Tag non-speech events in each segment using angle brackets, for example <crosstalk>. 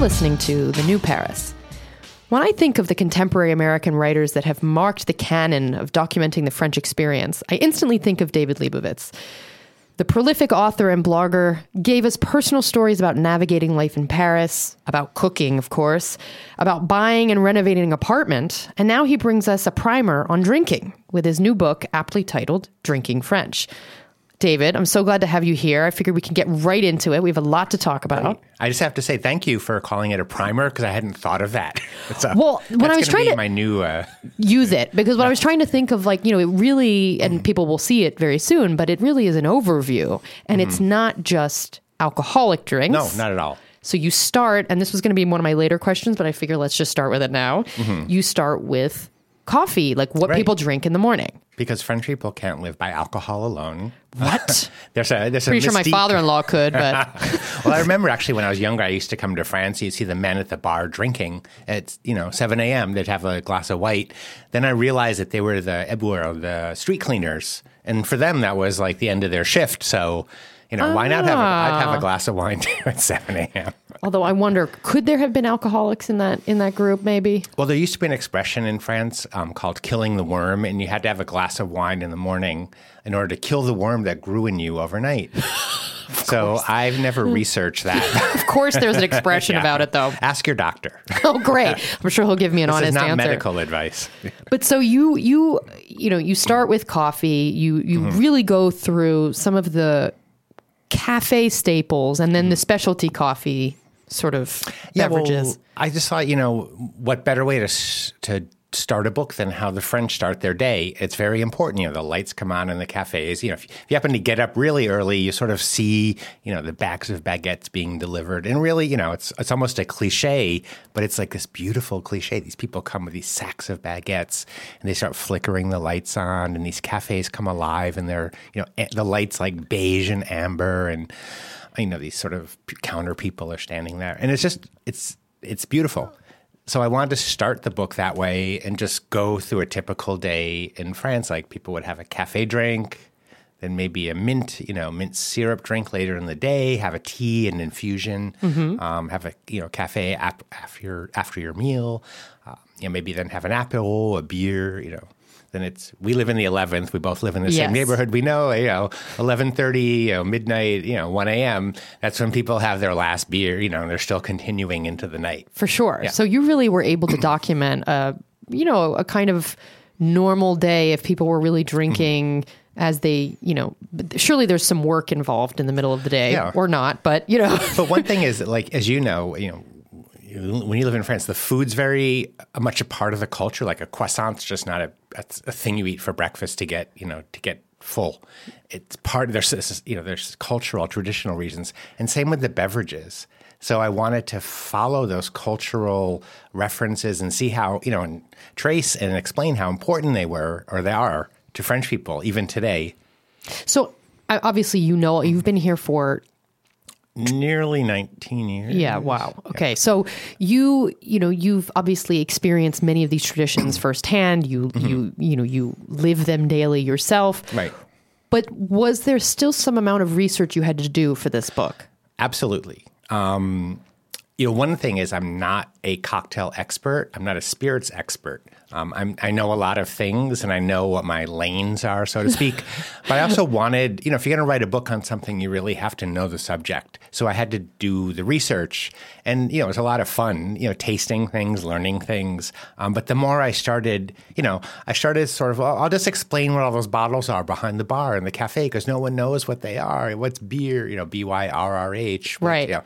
listening to The New Paris. When I think of the contemporary American writers that have marked the canon of documenting the French experience, I instantly think of David Lebovitz. The prolific author and blogger gave us personal stories about navigating life in Paris, about cooking, of course, about buying and renovating an apartment, and now he brings us a primer on drinking with his new book, aptly titled Drinking French. David, I'm so glad to have you here. I figured we can get right into it. We have a lot to talk about. I just have to say thank you for calling it a primer because I hadn't thought of that. <laughs> A, well, when I was trying to my new uh, use it because when I was trying to think of like you know it really and people will see it very soon, but it really is an overview and mm-hmm. it's not just alcoholic drinks. No, not at all. So you start, and this was going to be one of my later questions, but I figure let's just start with it now. Mm-hmm. You start with coffee, like what right. people drink in the morning because French people can't live by alcohol alone. What? <laughs> there's a there's Pretty a sure my father-in-law could, but <laughs> well, I remember actually when I was younger, I used to come to France. You'd see the men at the bar drinking at you know 7 a.m. They'd have a glass of white. Then I realized that they were the éboueurs, the street cleaners, and for them that was like the end of their shift. So you know, why not have a, I'd have a ah. glass of wine <laughs> too at 7 a.m. Although I wonder, could there have been alcoholics in that in that group? Maybe. Well, there used to be an expression in France um, called "killing the worm," and you had to have a glass of wine in the morning in order to kill the worm that grew in you overnight. <laughs> so I've never researched that. <laughs> of course, there's an expression <laughs> yeah. about it, though. Ask your doctor. oh, great! I'm sure he'll give me an this honest is not answer. medical advice. but so you you you know you start with coffee. You you mm-hmm. really go through some of the cafe staples and then the mm-hmm. specialty coffee sort of yeah, beverages. Well, I just thought, you know, what better way to to start a book than how the French start their day. It's very important. You know, the lights come on in the cafes. You know, if, if, you happen to get up really early, you sort of see, you know, the backs of baguettes being delivered. And really, you know, it's it's almost a cliche, but it's like this beautiful cliche. These people come with these sacks of baguettes and they start flickering the lights on and these cafes come alive and they're, you know, eh, the lights like beige and amber and you know, these sort of counter people are standing there. And it's just it's it's beautiful so I wanted to start the book that way and just go through a typical day in France. Like people would have a cafe drink, then maybe a mint, you know, mint syrup drink later in the day, have a tea and infusion, mm-hmm. um, have a you know cafe ap- after your after your meal, uh, you know, maybe then have an apéro, a beer, you know then it's we live in the 11th. We both live in the yes. same neighborhood. We know, you know, 11:30, you know, midnight, you know, 1 a.m. That's when people have their last beer. You know, and they're still continuing into the night. For sure. Yeah. So you really were able to <clears throat> document, a, you know, a kind of normal day if people were really mm-hmm. drinking. as they, you know, surely there's some work involved in the middle of the day yeah. or not, but you know. but one <laughs> thing is that, like, as you know, you know, when you live in France, the food's very much a part of the culture. Like a croissant's just not a, a, a thing you eat for breakfast to get you know to get full. It's part of there's you know there's cultural traditional reasons, and same with the beverages. So I wanted to follow those cultural references and see how you know and trace and explain how important they were or they are to French people even today. So obviously you know you've been here for nearly 19 years. Yeah, wow. Okay. Yeah. So you, you know, you've obviously experienced many of these traditions <clears throat> firsthand. You mm-hmm. you you know, you live them daily yourself. Right. But was there still some amount of research you had to do for this book? Absolutely. Um, you know, one thing is I'm not a cocktail expert. I'm not a spirits expert. Um, i know a lot of things and I know what my lanes are, so to <laughs> speak. but I also wanted, you know, if you're going to write a book on something, you really have to know the subject. So I had to do the research, and you know, it was a lot of fun, you know, tasting things, learning things. Um, but the more I started, you know, I started sort of, I'll just explain what all those bottles are behind the bar in the cafe because no one knows what they are. What's Byrrh? You know, B Y R R H. Right. You know,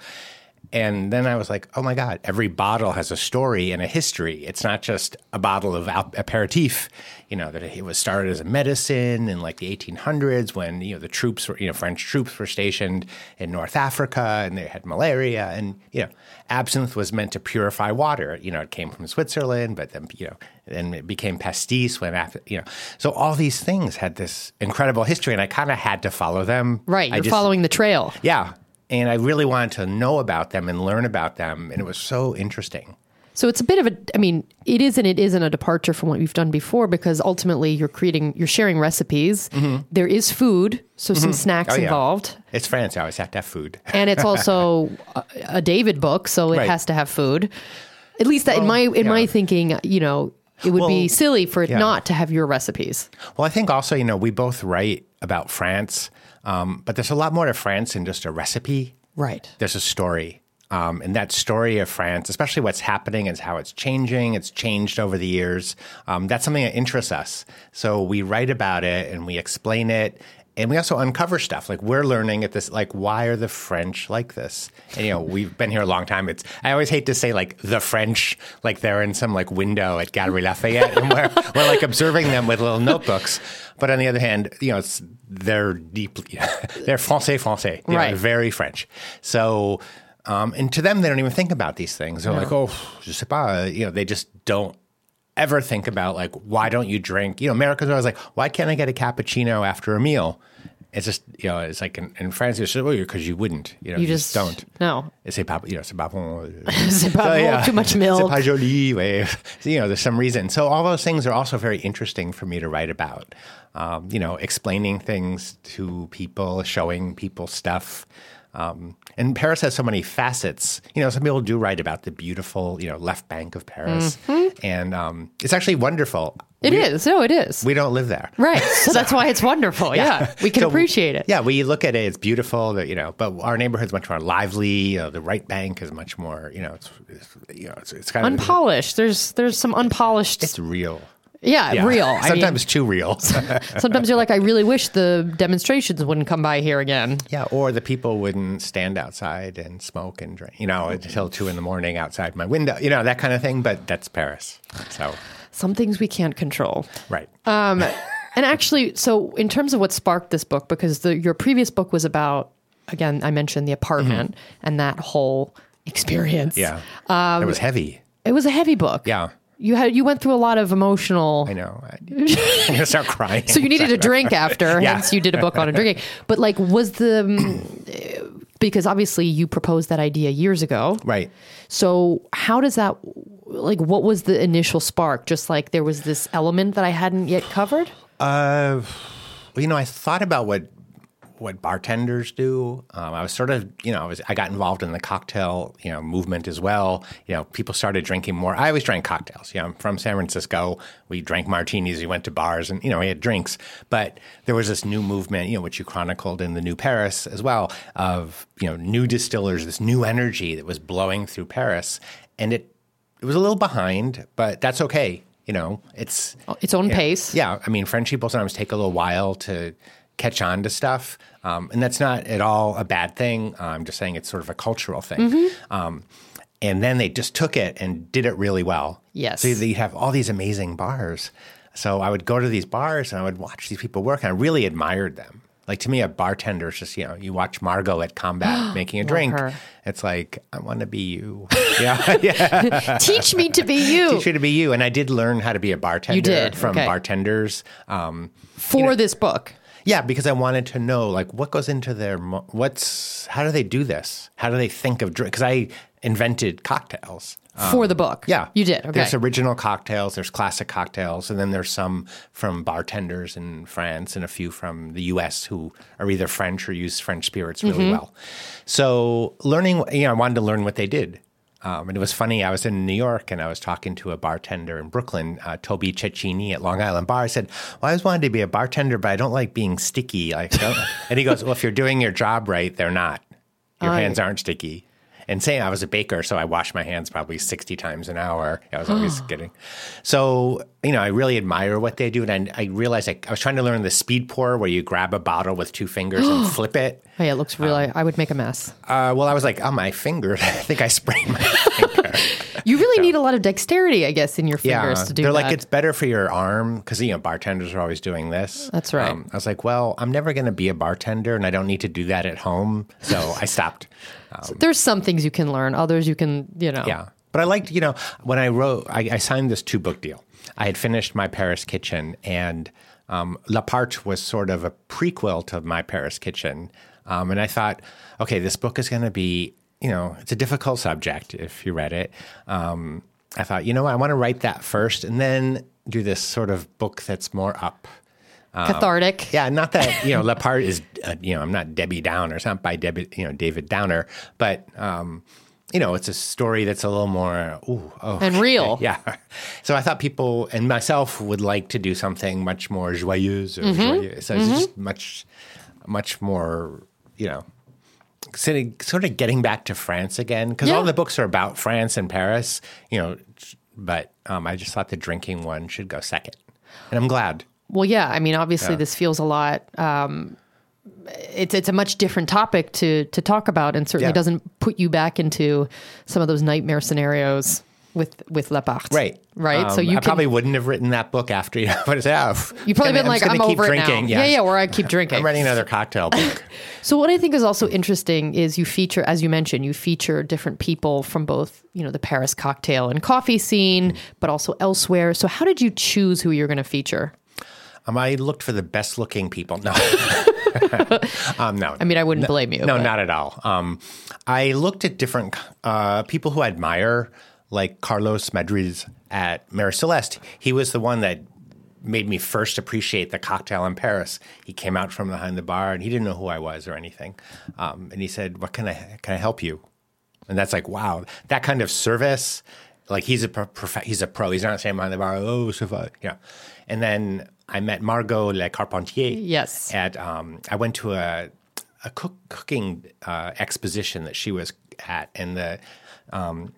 and then I was like, oh my God, every bottle has a story and a history. It's not just a bottle of aperitif, you know, that it was started as a medicine in like the 1800s when, you know, the troops were, you know, French troops were stationed in North Africa and they had malaria. And, you know, absinthe was meant to purify water. You know, it came from Switzerland, but then, you know, then it became pastis when, after, you know, so all these things had this incredible history and I kind of had to follow them. Right. You're just, following the trail. Yeah and I really wanted to know about them and learn about them, and it was so interesting. So it's a bit of a, I mean, it is and it isn't a departure from what we've done before because ultimately you're creating, you're sharing recipes. Mm-hmm. There is food, so some mm-hmm. snacks Oh, yeah. involved. It's France. I always have to have food. <laughs> And it's also a, a David book, so it Right. has to have food. At least that in my in my thinking, you know, it would be silly for it yeah. not to have your recipes. Well, I think also, you know, we both write about France, um, but there's a lot more to France than just a recipe. Right. There's a story. Um, and that story of France, especially what's happening and how it's changing, it's changed over the years. Um, that's something that interests us. So we write about it and we explain it. And we also uncover stuff like we're learning at this, like, why are the French like this? And, you know, we've been here a long time. It's, I always hate to say like the French, like they're in some like window at Galerie Lafayette and we're, <laughs> we're like observing them with little notebooks. But on the other hand, you know, it's, they're deeply, <laughs> they're français, français. You know, Right. they're very French. So, um, and to them, they don't even think about these things. They're like, oh, je sais pas. You know, they just don't ever think about like, why don't you drink? You know, Americans are always like, why can't I get a cappuccino after a meal? It's just, you know, it's like in, in France, it's just, well, you because you wouldn't. You know, You you, just, don't. No. C'est pas, you know, c'est pas bon. C'est pas bon, too much milk. C'est pas joli. ouais. <laughs> So, you know, there's some reason. So all those things are also very interesting for me to write about. Um, you know, explaining things to people, showing people stuff. Um, and Paris has so many facets. You know, some people do write about the beautiful, you know, left bank of Paris, and um, it's actually wonderful. Mm-hmm. It is. No, it is. We don't live there. right. So that's why it's wonderful. <laughs> Yeah. We can So, appreciate it. Yeah, we look at it; it's beautiful. That you know, but our neighborhood's much more lively. You know, the right bank is much more. You know, it's, it's you know, it's, it's kind of Unpolished. There's there's some unpolished. It's real. Yeah, Yeah. real. I mean, Sometimes too real. <laughs> sometimes you're like, I really wish the demonstrations wouldn't come by here again. yeah, or the people wouldn't stand outside and smoke and drink. You know, until two in the morning outside my window. You know that kind of thing. But that's Paris. So Some things we can't control. right. Um, <laughs> and actually, so in terms of what sparked this book, because the, your previous book was about, again, I mentioned the apartment and that whole experience. Mm-hmm. yeah, it was heavy. It was a heavy book. Yeah. You had you went through a lot of emotional I know. I, I'm gonna start crying. So you needed a <laughs> drink after, Yeah. hence you did a book on a drinking. But like, was the mm, because obviously you proposed that idea years ago, right. So how does that like? What was the initial spark? Just like there was this element that I hadn't yet covered. Uh, well, you know, I thought about what what bartenders do. Um, I was sort of, you know, I was I got involved in the cocktail, you know, movement as well. You know, people started drinking more. I always drank cocktails. You know, I'm from San Francisco. We drank martinis. We went to bars, and you know, we had drinks. But there was this new movement, you know, which you chronicled in the New Paris as well, of you know, new distillers, this new energy that was blowing through Paris, and it it was a little behind, but that's okay. You know, it's Its own pace. yeah, I mean, French people sometimes take a little while to catch on to stuff, um, and that's not at all a bad thing. I'm just saying it's sort of a cultural thing. Mm-hmm. Um, and then they just took it and did it really well. Yes. So you have all these amazing bars. So I would go to these bars and I would watch these people work, and I really admired them. Like to me, a bartender is just you know you watch Margot at Combat <gasps> making a drink. her. It's like I want to be you. <laughs> <laughs> yeah, yeah. <laughs> Teach me to be you Teach you to be you. And I did learn how to be a bartender you did, from okay. bartenders. Um, for this book. Yeah, because I wanted to know like what goes into their what's how do they do this? How do they think of drink? Because I invented cocktails. for the book. Um, Yeah, You did. Okay. There's original cocktails. There's classic cocktails, and then there's some from bartenders in France and a few from the U.S. who are either French or use French spirits really Mm-hmm. well. So learning, you know, I wanted to learn what they did. Um, and it was funny. I was in New York and I was talking to a bartender in Brooklyn, uh, Toby Cecchini at Long Island Bar. I said, "Well, I always wanted to be a bartender, but I don't like being sticky." Like, <laughs> and he goes, "Well, if you're doing your job right, they're not. Your hands aren't sticky." And saying I was a baker, so I washed my hands probably 60 times an hour. I was always <gasps> getting. So, you know, I really admire what they do. And I, I realized I, I was trying to learn the speed pour where you grab a bottle with two fingers and <gasps> flip it. Oh, yeah, it looks really. I would make a mess. Uh, well, I was like, oh, my finger. <laughs> I think I sprained my <laughs> finger. You really need a lot of dexterity, I guess, in your fingers to do they're that. like it's better for your arm because you know bartenders are always doing this. Um, That's right. I was like, well, I'm never going to be a bartender, and I don't need to do that at home, so I stopped. <laughs> Um, There's some things you can learn. Others you can, you know. yeah, but I liked, you know, when I wrote, I, I signed this two book deal. I had finished my Paris Kitchen, and um, L'Appart was sort of a prequel to my Paris Kitchen, um, and I thought, okay, this book is going to be, you know, it's a difficult subject if you read it. Um, I thought, you know, I want to write that first and then do this sort of book that's more up. Cathartic. Yeah, not that you know, L'Appart is uh, you know, I'm not Debbie Downer. It's not by Debbie, you know, David Downer, but um, you know, it's a story that's a little more ooh, oh, And real. <laughs> Yeah. So I thought people and myself would like to do something much more joyeuse. Or Mm-hmm. joyeux. So it's just much, much more, you know, sort of, sort of getting back to France again because Yeah. all the books are about France and Paris, you know. But um, I just thought the drinking one should go second, and I'm glad. Well, yeah. I mean, obviously, Yeah. this feels a lot. Um, it's it's a much different topic to to talk about, and certainly Yeah. doesn't put you back into some of those nightmare scenarios with with L'Appart. Right. Right. so Um, you I can, probably wouldn't have written that book after <laughs> you know what is that? you probably been like, I'm, over drinking. it now. Yeah, yeah. Or I keep <laughs> drinking. I'm writing another cocktail book. <laughs> So what I think is also interesting is you feature, as you mentioned, you feature different people from both, you know, the Paris cocktail and coffee scene, but also elsewhere. So how did you choose who you're going to feature? Um, I looked for the best looking people. No. <laughs> um, no. I mean, I wouldn't blame you. No, but- not at all. Um, I looked at different uh, people who I admire, like Carlos Madriz at Mary Celeste. He was the one that made me first appreciate the cocktail in Paris. He came out from behind the bar and he didn't know who I was or anything. Um, and he said, "What can I can I help you?" And that's like, wow, that kind of service. Like he's a pro, prof- he's a pro. He's not saying behind the bar, oh, so you know. And then I met Margot Lecarpentier. Yes. At um, I went to a a cook, cooking uh, exposition that she was at, and the um,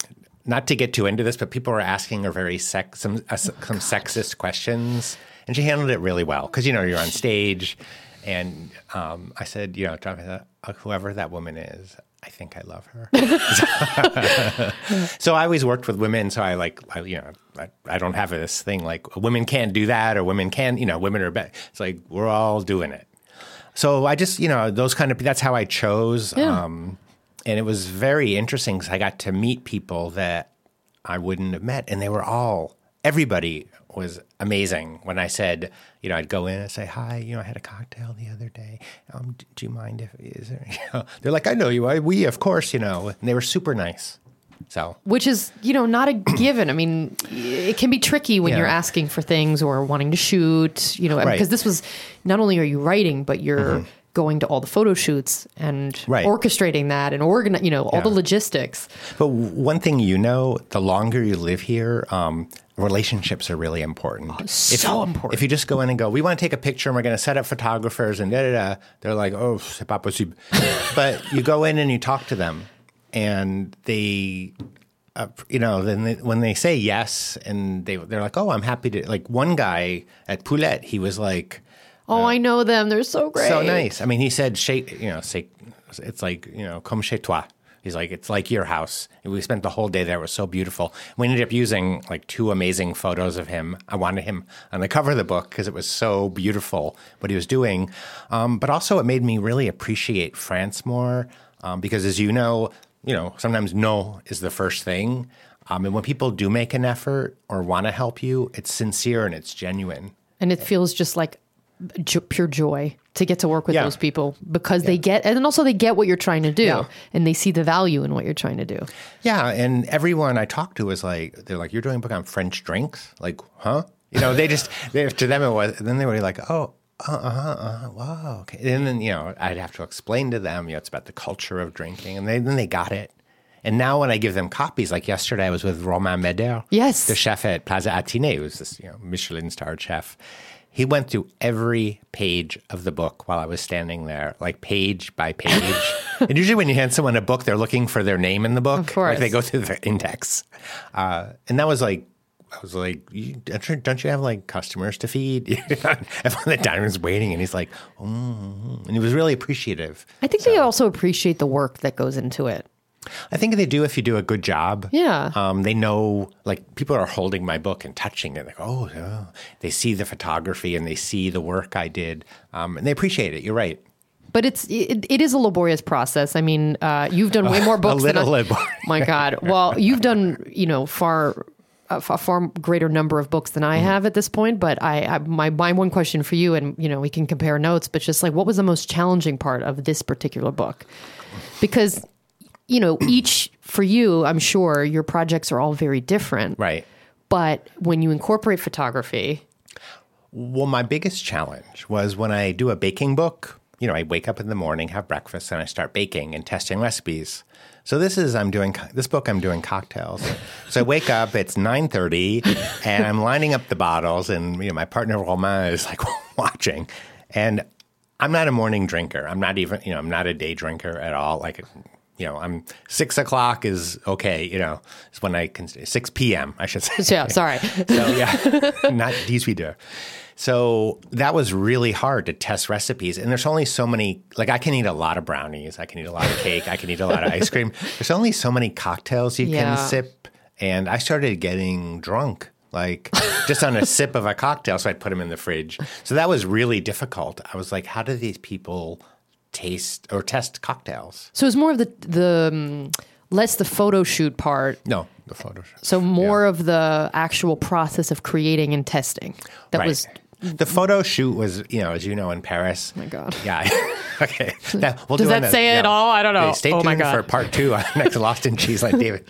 not to get too into this, but people were asking her very sex some uh, some sexist questions, and she handled it really well because you know you're on stage, and um, I said, you know, talking to whoever that woman is, I think I love her. <laughs> so I always worked with women, so I like, I, you know, I, I don't have this thing like women can't do that or women can, you know, women are better. It's like we're all doing it. So I just, you know, those kind of, that's how I chose. Yeah. Um, and it was very interesting because I got to meet people that I wouldn't have met. And they were all, everybody was amazing. When I said, you know, I'd go in and say, hi, you know, I had a cocktail the other day. Um, do you mind if, is there, <laughs> you know, they're like, I know you. I, we, of course, you know, and they were super nice. So Which is, you know, not a given. I mean, it can be tricky when Yeah. you're asking for things or wanting to shoot, you know, Right. because this was not only are you writing, but you're going to all the photo shoots and Right. orchestrating that and organize, you know, all the logistics. But one thing you know, the longer you live here, um, relationships are really important. Oh, so important. If you just go in and go, we want to take a picture and we're going to set up photographers and da da da, they're like, oh, c'est pas possible. <laughs> but you go in and you talk to them, and they, uh, you know, then they, when they say yes, and they they're like, oh, I'm happy to. Like one guy at Poulet, he was like, Oh, I know them. They're so great. so nice. I mean, he said, you know, say, it's like you know, comme chez toi. He's like, it's like your house. And we spent the whole day there. It was so beautiful. We ended up using like two amazing photos of him. I wanted him on the cover of the book because it was so beautiful what he was doing. Um, but also, it made me really appreciate France more um, because, as you know, you know, sometimes no is the first thing. Um, and when people do make an effort or want to help you, it's sincere and it's genuine. And it feels just like jo- pure joy to get to work with Yeah. those people because they get, and also they get what you're trying to do Yeah. and they see the value in what you're trying to do. Yeah, and everyone I talked to was like, they're like, "You're doing a book on French drinks?" Like, huh? You know, they just they, to them it was. Then they were like, "Oh, uh, uh, uh, wow, okay." And then you know, I'd have to explain to them, you know, it's about the culture of drinking, and they, then they got it. And now when I give them copies, like yesterday, I was with Romain Meder, Yes. the chef at Plaza Athénée, who's this you know Michelin starred chef. He went through every page of the book while I was standing there, like page by page. <laughs> and usually, when you hand someone a book, they're looking for their name in the book. Of course. Like they go through the index. Uh, and that was like, I was like, you, don't you- have like customers to feed? Everyone at room's waiting, and he's like, mm and he was really appreciative. I think they also appreciate the work that goes into it. I think they do if you do a good job. Yeah. Um, they know, like, people are holding my book and touching it. Like, oh, yeah. They see the photography and they see the work I did, um, and they appreciate it. You're right. But it's it, it is a laborious process. I mean, uh, you've done way <laughs> more books little than I. <laughs> My God, well, you've done you know far a far greater number of books than I have at this point. But I, I my my one question for you, and you know we can compare notes, but just like what was the most challenging part of this particular book? Because you know <clears throat> each for you, I'm sure your projects are all very different. Right. But when you incorporate photography, Well, my biggest challenge was when I do a baking book. You know, I wake up in the morning, have breakfast, and I start baking and testing recipes. So this is I'm doing this book. I'm doing cocktails. So I wake up. It's nine thirty, and I'm lining up the bottles, and you know, my partner Romain is like <laughs> watching, and I'm not a morning drinker. I'm not even you know I'm not a day drinker at all. Like you know, I'm six o'clock is okay. You know, it's when I can six p.m. I should say. yeah, sorry. <laughs> So yeah, not 18 heures. So that was really hard to test recipes. And there's only so many, like I can eat a lot of brownies. I can eat a lot of cake. I can eat a lot of ice cream. <laughs> There's only so many cocktails you Yeah. can sip. And I started getting drunk, like just on a <laughs> sip of a cocktail. So I'd put them in the fridge. So that was really difficult. I was like, how do these people taste or test cocktails? So it's more of the the um, less the photo shoot part. No, the photo shoot. So more of the actual process of creating and testing. That Right. was the photo shoot was, you know, as you know, in Paris. Oh my God. Yeah. <laughs> okay. Now, we'll Does do that say it yeah. all? I don't know. Stay Oh tuned my God. for part two on <laughs> next to Lost in Cheeseland David.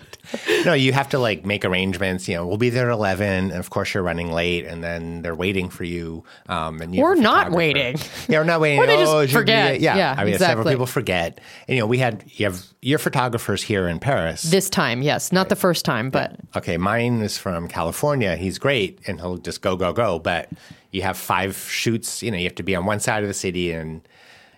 No, you have to like make arrangements. You know, we'll be there at eleven, and of course you're running late, and then they're waiting for you. Um, and you a not waiting. <laughs> Yeah, we're not waiting. Or they just oh, forget. Yeah, Yeah, I mean, several people forget. And, you know, we had you have your photographers here in Paris. this time, yes, not the first time, but okay, mine is from California. He's great, and he'll just go, go, go. But you have five shoots. You know, you have to be on one side of the city, and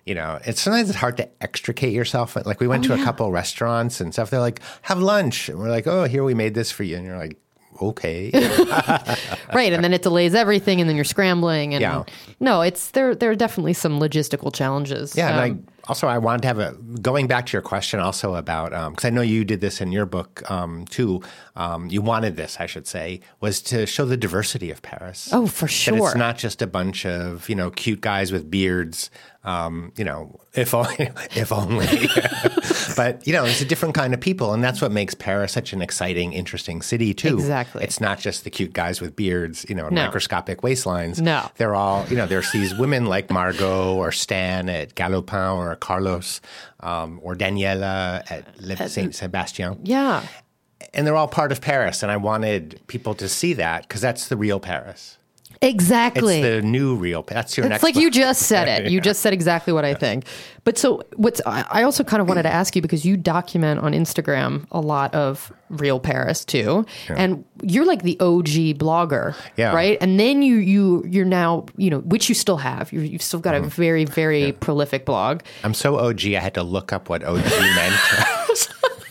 you know, it's sometimes it's hard to extricate yourself. Like we went to a couple restaurants and stuff. They're like, "Have lunch," and we're like, "Oh, here we made this for you," and you're like, "Okay." <laughs> right, and then it delays everything, and then you're scrambling, and Yeah. no, it's there. There are definitely some logistical challenges. Yeah, Um, and I also I wanted to have a going back to your question also about because I know you did this in your book um, too. Um, you wanted this, I should say, was to show the diversity of Paris. Oh, for That sure. it's not just a bunch of you know cute guys with beards. Um, you know, if only, <laughs> if only. <laughs> but you know, it's a different kind of people, and that's what makes Paris such an exciting, interesting city too. Exactly. It's not just the cute guys with beards, you know, No. microscopic waistlines. No. They're all, you know, there's these women like Margot or Stan at Galopin or Carlos um, or Daniela at Le Saint Sebastien. yeah, And they're all part of Paris. And I wanted people to see that because that's the real Paris. exactly. It's the new real Paris. That's your It's next like book. you just said it. You <laughs> just said exactly what I think. But so what's I also kind of wanted to ask you because you document on Instagram a lot of real Paris too, and you're like the OG blogger, Yeah. right? And then you you you're now you know which you still have. you you've still got Mm-hmm. a very very prolific blog. I'm so OG, I had to look up what OG meant.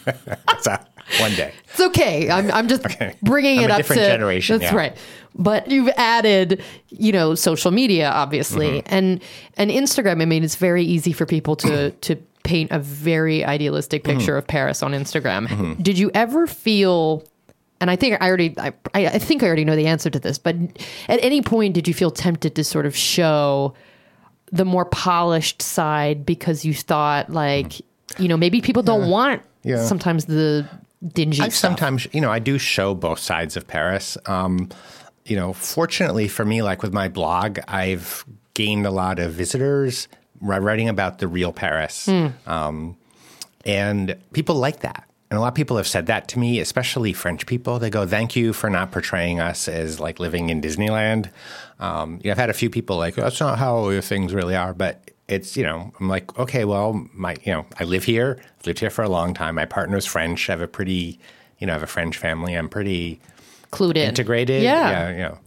<laughs> <laughs> one day. It's okay. I'm, I'm just bringing I'm it up different to generation, That's yeah. right. But you've added, you know, social media, obviously, Mm-hmm. and and Instagram. I mean, it's very easy for people to <clears throat> to paint a very idealistic Mm-hmm. picture of Paris on Instagram. Did you ever feel? And I think I already, I, I think I already know the answer to this. But at any point, did you feel tempted to sort of show the more polished side because you thought, like, you know, maybe people don't want Mm-hmm. Yeah. sometimes the dingy I stuff. sometimes, you know, I do show both sides of Paris. Um, you know, fortunately for me, like with my blog, I've gained a lot of visitors writing about the real Paris. Hmm. Um, and people like that. And a lot of people have said that to me, especially French people. They go, "Thank you for not portraying us as like living in Disneyland." Um, you know, I've had a few people like, "That's not how things really are," but it's you know, I'm like, okay, well, my you know, I live here, I've lived here for a long time. My partner's French. I have a pretty, you know, I have a French family. I'm pretty clued in. integrated. Yeah. yeah, you know.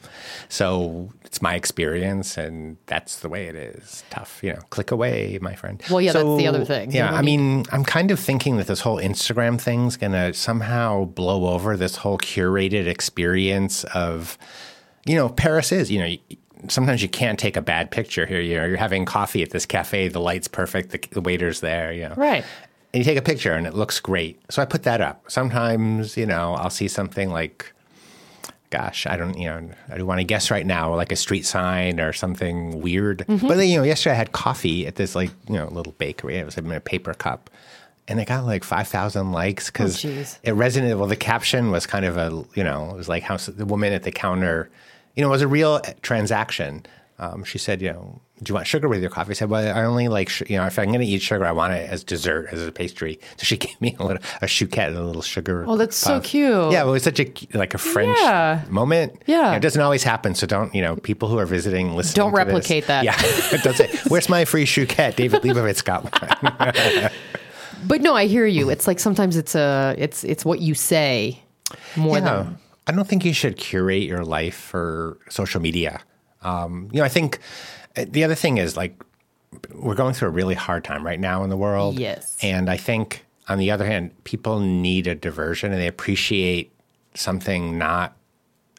So it's my experience, and that's the way it is. Tough, you know. Click away, my friend. Well, yeah, that's the other thing. Yeah, I mean, I'm kind of thinking that this whole Instagram thing's gonna somehow blow over this whole curated experience of, you know, Paris is. You know. Sometimes you can't take a bad picture here. You know, you're having coffee at this cafe. The light's perfect. The, the waiter's there. You know, Right. and you take a picture and it looks great. So I put that up. Sometimes, you know, I'll see something like, gosh, I don't, you know, I don't want to guess right now, like a street sign or something weird. Mm-hmm. But then, you know, yesterday I had coffee at this like, you know, little bakery. It was in a paper cup. And it got like 5,000 likes because Oh, it resonated. Well, the caption was kind of a, you know, it was like how the woman at the counter, you know, it was a real transaction. um, she said, you know, do you want sugar with your coffee? I said, well, I only like, you know, if I'm going to eat sugar, I want it as dessert, as a pastry. <laughs> So she gave me a little, a chouquette, and a little sugar. Oh, that's so cute. Yeah, it was such a, like a French Yeah. moment. Yeah. You know, it doesn't always happen. So don't, you know, people who are visiting, listen. Don't replicate that. Yeah. <laughs> don't say, where's my free chouquette? David Lebovitz got one. But no, I hear you. It's like sometimes it's a it's it's what you say more Yeah. than I don't think you should curate your life for social media. Um, you know, I think uh, the other thing is like we're going through a really hard time right now in the world. Yes. And I think on the other hand, people need a diversion and they appreciate something not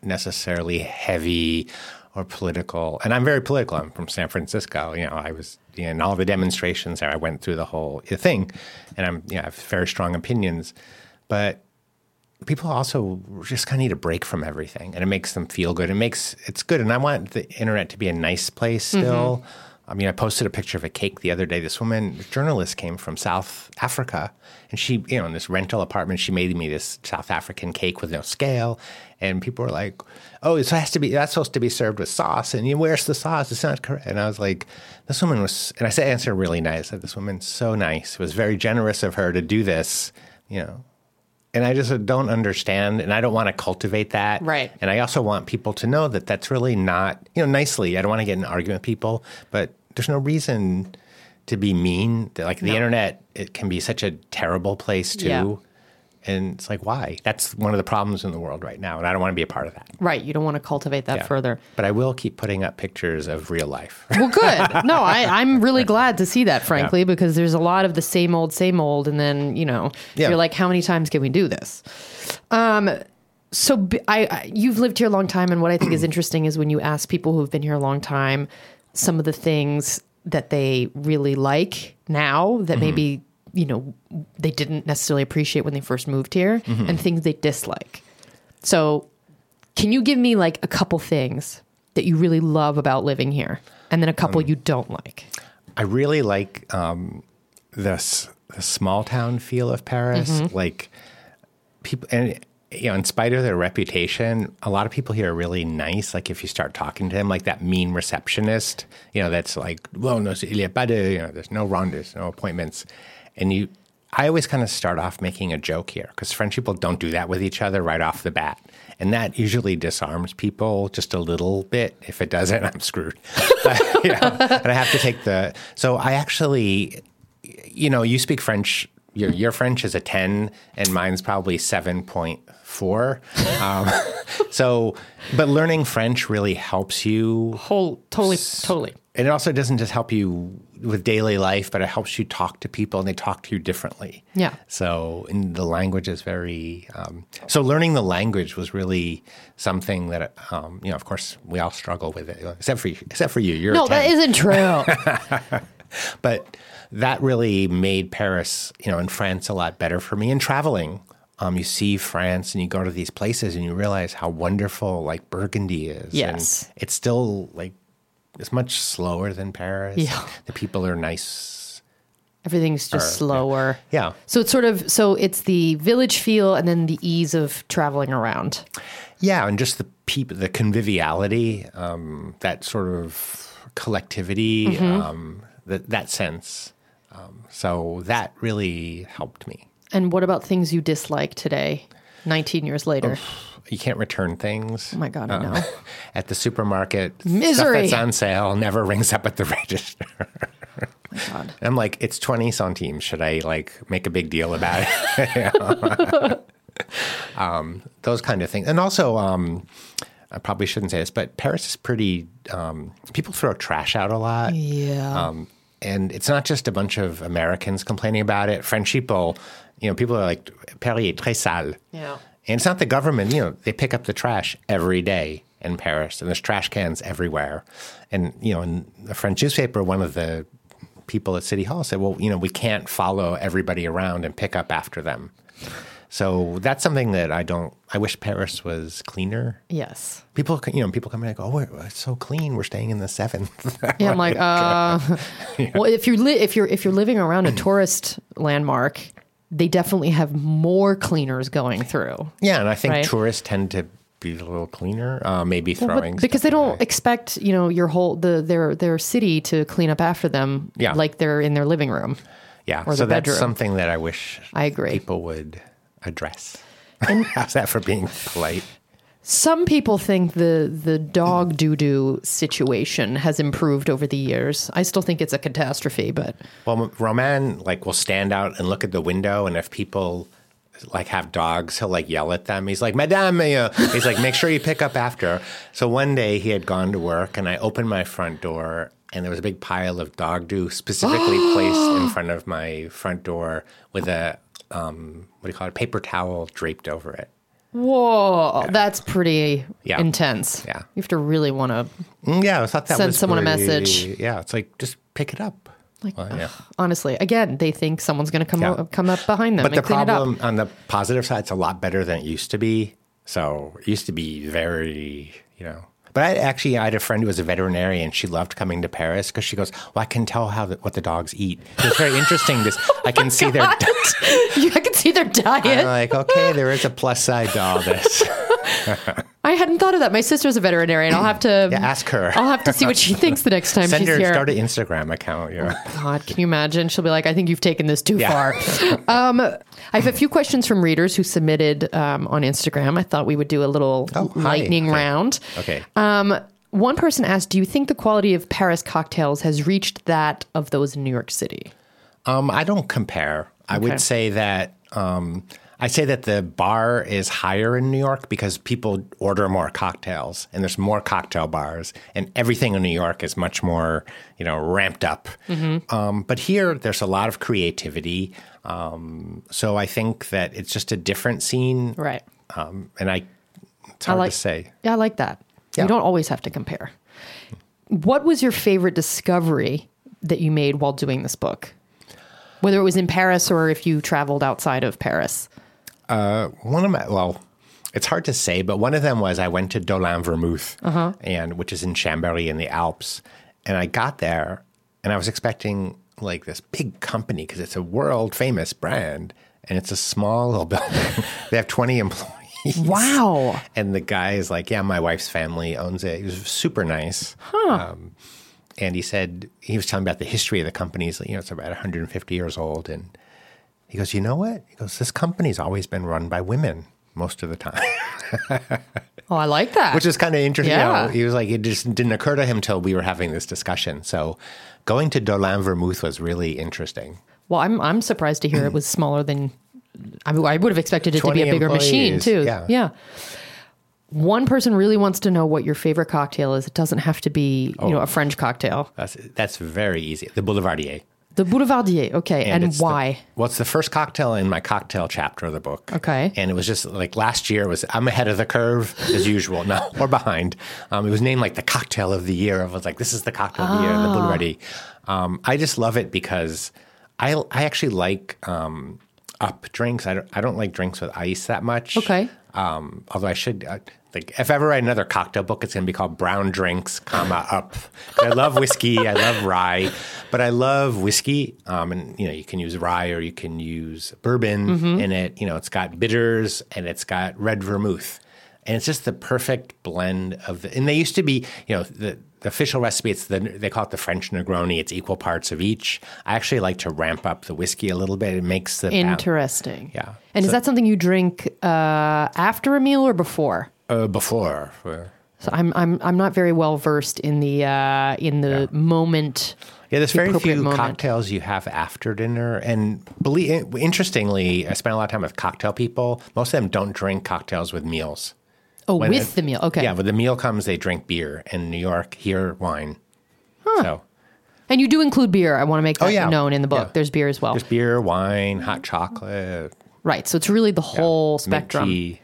necessarily heavy or political. And I'm very political. I'm from San Francisco. You know, I was in all the demonstrations there. I went through the whole thing, and I'm you know, I have very strong opinions, but people also just kind of need a break from everything, and it makes them feel good. It makes it's good, and I want the internet to be a nice place mm-hmm. still. I mean, I posted a picture of a cake the other day. This woman, journalist, came from South Africa, and she, you know, in this rental apartment, she made me this South African cake with no scale, and people were like, "Oh, it has to be that's supposed to be served with sauce, and you, where's the sauce? It's not correct." And I was like, "This woman was," and I said, "Answer really nice." I said, "This woman's so nice. It was very generous of her to do this." You know, and I just don't understand, and I don't want to cultivate that. Right. And I also want people to know that that's really not, you know, nicely. I don't want to get in an argument with people, but there's no reason to be mean. Like the internet, it can be such a terrible place too. Yeah. And it's like, why? That's one of the problems in the world right now, and I don't want to be a part of that. right. You don't want to cultivate that Yeah. further. But I will keep putting up pictures of real life. <laughs> Well, good. No, I, I'm really <laughs> glad to see that, frankly, because there's a lot of the same old, same old, and then you know, Yeah. you're like, how many times can we do this? Um, so b- I, I- you've lived here a long time, and what I think is <clears throat> interesting is when you ask people who've been here a long time, some of the things that they really like now that maybe you know they didn't necessarily appreciate when they first moved here, and things they dislike. So, can you give me like a couple things that you really love about living here, and then a couple you don't like? I really like um, this the small town feel of Paris. Mm-hmm. Like people, and you know, in spite of their reputation, a lot of people here are really nice. Like if you start talking to them, like that mean receptionist, you know, that's like, well, no, il y a pas de, you know, there's no rondes, no appointments, and you. I always kind of start off making a joke here because French people don't do that with each other right off the bat. And that usually disarms people just a little bit. If it doesn't, <laughs> I'm screwed. But, you know, and I have to take the. So I actually, you know, you speak French. Your your French is a ten, and mine's probably seven point four. Um, <laughs> so, but learning French really helps you Whole, totally, totally. and it also doesn't just help you with daily life, but it helps you talk to people and they talk to you differently. Yeah. So and the language is very. Um, so learning the language was really something that um, you know. Of course, we all struggle with it, except for you, except for you. You're No, that 10. isn't true. <laughs> But that really made Paris, you know, and France a lot better for me. And traveling, um, you see France and you go to these places and you realize how wonderful like Burgundy is. Yes. And it's still like it's much slower than Paris. Yeah. The people are nice. Everything's just slower. Yeah. So it's sort of so it's the village feel and then the ease of traveling around. Yeah, and just the people, the conviviality, um, that sort of collectivity, Mm-hmm. um, that that sense. Um, so that really helped me. And what about things you dislike today, 19 years later? You can't return things. Oh my God, I know. <laughs> at the supermarket. Stuff Misery. that's on sale never <laughs> rings up at the register. God. I'm like, it's 20 centimes. Should I like make a big deal about it? <laughs> um, those kind of things. And also, um, I probably shouldn't say this, but Paris is pretty, um, people throw trash out a lot. Yeah. Um, and it's not just a bunch of Americans complaining about it. French people, you know, people are like, Paris est très sale. Yeah. And it's not the government, you know, they pick up the trash every day in Paris, and there's trash cans everywhere. And, you know, in the French newspaper, one of the people at City Hall said, well, you know, we can't follow everybody around and pick up after them. So that's something that I don't, I wish Paris was cleaner. yes. People, you know, people come in and go, oh, we're, it's so clean. We're staying in the seventh. <laughs> Yeah, I'm like, <laughs> uh, <laughs> well, if you're li- if you're if you're living around a tourist landmark, they definitely have more cleaners going through. Yeah, and I think Right. tourists tend to be a little cleaner. Uh, maybe throwing because stuff they don't away. expect you know your whole the their their city to clean up after them Yeah. like they're in their living room. Yeah, so that's bedroom. something that I wish I agree. people would address. <laughs> How's that for being polite? Some people think the the dog doo doo situation has improved over the years. I still think it's a catastrophe, but Well, Romain like will stand out and look at the window, and if people like have dogs, he'll like yell at them. He's like, "Madame," you know, he's like, "Make sure you pick up after." So one day he had gone to work, and I opened my front door, and there was a big pile of dog doo specifically <gasps> placed in front of my front door with a um, what do you call it, paper towel draped over it. Whoa, that's pretty Yeah. intense. Yeah. you have to really want to. Mm, Yeah, I thought that Send was someone a pretty- message. Yeah, it's like just pick it up. Like, Well, yeah. honestly, again, they think someone's going to come Yeah. o- come up behind them But and the clean it up. problem on the positive side, it's a lot better than it used to be. So it used to be very, you know. But I actually, I had a friend who was a veterinarian. She loved coming to Paris because she goes, "Well, I can tell how the, what the dogs eat. It's very interesting. This <laughs> oh I can see their. <laughs> <laughs> I can see their diet. I'm like, okay, there is a plus side to all this. <laughs> I hadn't thought of that. My sister's a veterinarian. I'll have to Yeah, ask her. I'll have to see what she <laughs> thinks the next time Send she's her here. start an Instagram account. Yeah. God, can you imagine? She'll be like, I think you've taken this too Yeah. far. <laughs> um, I have a few questions from readers who submitted um, on Instagram. I thought we would do a little Oh, lightning Okay. round. Okay. Um, one person asked, Do you think the quality of Paris cocktails has reached that of those in New York City? Um, I don't compare. I Okay. would say that um, I say that the bar is higher in New York because people order more cocktails and there's more cocktail bars and everything in New York is much more you know ramped up. Mm-hmm. Um, but here there's a lot of creativity. Um, so I think that it's just a different scene, Right. um, and I it's I hard like to say. Yeah, I like that. Yeah. You don't always have to compare. What was your favorite discovery that you made while doing this book? Whether it was in Paris or if you traveled outside of Paris. One of my well it's hard to say but one of them was i went to dolin vermouth and which is in chambéry in the alps and i got there and i was expecting like this big company because it's a world famous brand and it's a small little <laughs> building. They have 20 employees. Wow. and the guy is like yeah my wife's family owns it. He was super nice. Um, and he said he was telling me about the history of the company. He's like, you know it's about 150 years old and he goes, you know what? He goes, this company's always been run by women most of the time, <laughs> Oh, I like that. which is kind of interesting. You know, Yeah. he was like, it just didn't occur to him until we were having this discussion. So going to Dolin Vermouth was really interesting. well, I'm I'm surprised to hear it was smaller than I, mean, I would have expected it to be a 20 bigger machine too. yeah. yeah. One person really wants to know what your favorite cocktail is. It doesn't have to be, you oh. know, Oh. a French cocktail. That's that's very easy. The Boulevardier. The Boulevardier. Okay. And, the- why? well, it's the first cocktail in my cocktail chapter of the book. Okay. And it was just like last year was I'm ahead of the curve as usual. <laughs> No, or behind. Um, it was named like the cocktail of the year. I was like, this is the cocktail of the year, the Ah. Boulevardier. Um, I just love it because I I actually like um, up drinks. I don't, I don't like drinks with ice that much. Okay. Um, although I should, uh, like, if I ever write another cocktail book, it's going to be called Brown Drinks, comma up. I love whiskey, I love rye, but I love whiskey. Um, and you know, you can use rye or you can use bourbon Mm-hmm. in it. You know, it's got bitters and it's got red vermouth, and it's just the perfect blend of. The, and they used to be, you know, the. The official recipe, it's the they call it the French Negroni. It's equal parts of each. I actually like to ramp up the whiskey a little bit. It makes the Interesting. Yeah. And is that something you drink uh, after a meal or before? Uh, before. So I'm I'm I'm not very well versed in the uh, in the moment. Yeah, there's the very appropriate few moment. cocktails you have after dinner. And believe, interestingly, I spent a lot of time with cocktail people. Most of them don't drink cocktails with meals. Oh, When with it- the meal. Okay. Yeah, when the meal comes, they drink beer. In New York, here, wine. So And you do include beer. I want to make that Oh, yeah. known in the book. Yeah. There's beer as well. there's beer, wine, hot chocolate, right. So it's really the whole mint spectrum. tea.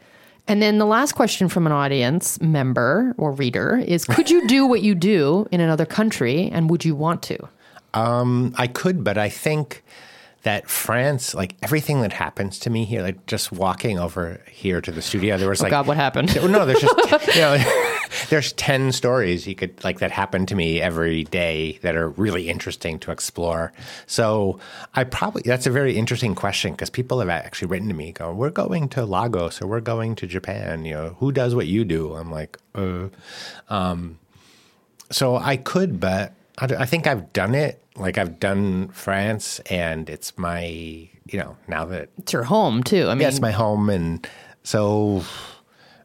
And then the last question from an audience member or reader is Could you do what you do in another country and would you want to? Um, I could, but I think that France, like everything that happens to me here, like just walking over here to the studio, there was oh, like Oh, God, what happened? No, there's just <laughs> you know, there's 10 stories you could like that happen to me every day that are really interesting to explore. So I probably that's a very interesting question because people have actually written to me going, "We're going to Lagos or we're going to Japan, you know, who does what you do?" I'm like, "Uh um so I could, but I, I think I've done it. Like I've done France and it's my, you know, now that It's your home too. I mean, that's my home and so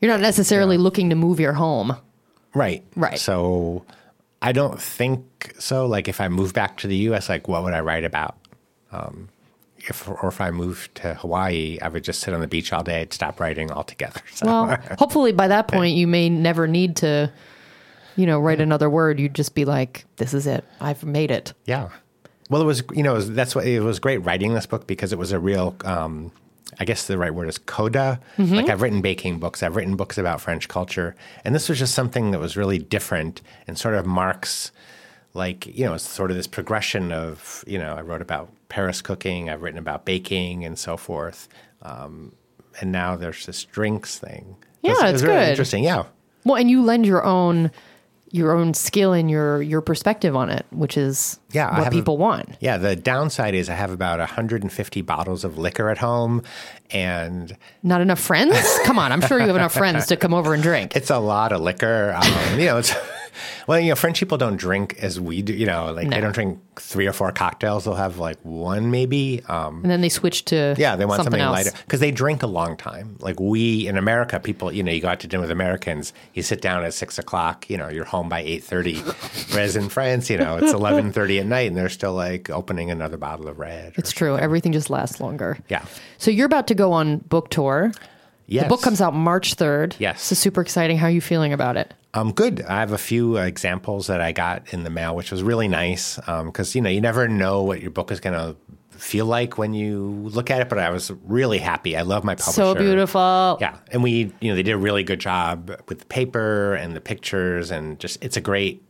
you're not necessarily looking to move your home. Right. Right. So I don't think so. Like if I move back to the US, like what would I write about? Um, if or if I moved to Hawaii, I would just sit on the beach all day. I'd stop writing altogether. <laughs> So Well, <laughs> hopefully by that point you may never need to, you know, write another word. You'd just be like, "This is it. I've made it." yeah. Well, it was you know was, that's what it was great writing this book because it was a real. Um, I guess the right word is coda. Like I've written baking books, I've written books about French culture, and this was just something that was really different and sort of marks like you know it's sort of this progression of you know I wrote about Paris cooking, I've written about baking and so forth, um, and now there's this drinks thing. Yeah, It was- it it's was really good. interesting. Yeah, Well, and you lend your own your own skill and your your perspective on it, which is Yeah, what have a- people want. yeah. The downside is I have about 150 bottles of liquor at home, and Not enough friends? Come on, I'm sure you have enough friends to come over and drink. <laughs> it's a lot of liquor. Um, you know, it's well, you know, French people don't drink as we do. You know, like No. they don't drink three or four cocktails. They'll have like one maybe. Um, And then they switch to Yeah, they want something, else. lighter because they drink a long time. Like we in America, people, you know, you go out to dinner with Americans, you sit down at six o'clock, you know, you're home by eight thirty. <laughs> Whereas in France, you know, it's eleven thirty at night, and they're still like opening another bottle of red. It's true. Everything just lasts longer. Yeah. So you're about to go on book tour. yes, The book comes out March 3rd. Yes. So super exciting. How are you feeling about it? Um, good. I have a few examples that I got in the mail, which was really nice because you know you never know what your book is going to feel like when you look at it. But I was really happy. I love my publisher. So beautiful. Yeah, and we, you know, they did a really good job with the paper and the pictures, and just it's a great.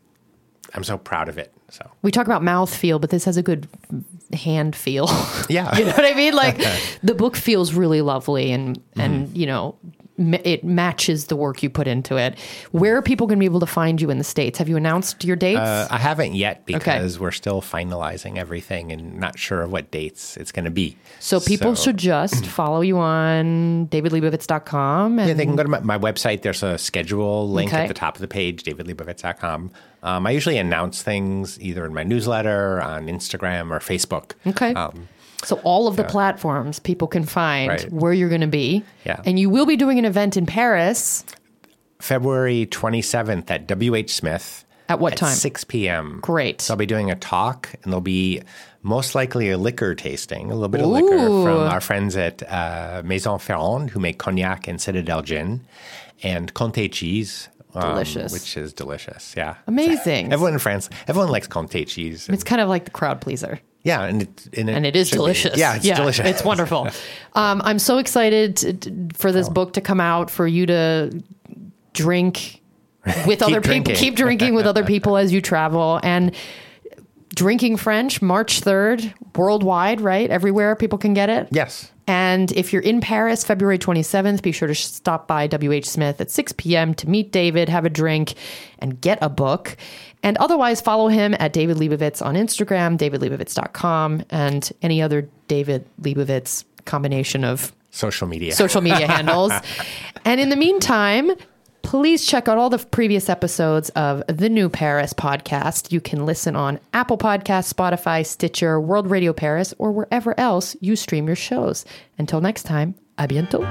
I'm so proud of it. So We talk about mouth feel, but this has a good hand feel. <laughs> yeah, you know what I mean? Like <laughs> the book feels really lovely and Mm-hmm. and you know it matches the work you put into it. Where are people going to be able to find you in the states? Have you announced your dates? Uh, I haven't yet because we're still finalizing everything and not sure of what dates it's going to be. so people should just <clears throat> follow you on davidlebovitz.com and Yeah, they can go to my, my website. There's a schedule link Okay. at the top of the page, davidlebovitz.com. Um, I usually announce things either in my newsletter, on Instagram, or Facebook. Okay. Um, So all of the platforms people can find Right. where you're going to be. Yeah. And you will be doing an event in Paris. February 27th at WH Smith. At what at time? 6 p.m. Great. So I'll be doing a talk, and there'll be most likely a liquor tasting, a little bit of liquor from our friends at uh, Maison Ferrand, who make cognac and Citadelle gin, and Comté cheese. um, Delicious. which is delicious. Yeah. Amazing. Everyone in France, everyone likes Comté cheese. It's kind of like the crowd pleaser. Yeah, and it, and it, And it is should be. delicious. Yeah, it's delicious. It's wonderful. <laughs> um, I'm so excited to, for Oh. this book to come out, for you to drink with <laughs> other people, keep drinking with other people as you travel. And drinking French, March 3rd, worldwide, right? Everywhere people can get it. yes. And if you're in Paris, February 27th, be sure to stop by WH Smith at 6 p.m. to meet David, have a drink, and get a book. And otherwise, follow him at David Lebovitz on Instagram, davidlebovitz.com, and any other David Lebovitz combination of Social media. social media <laughs> handles. And in the meantime, please check out all the previous episodes of the New Paris podcast. You can listen on Apple Podcasts, Spotify, Stitcher, World Radio Paris, or wherever else you stream your shows. Until next time, à bientôt.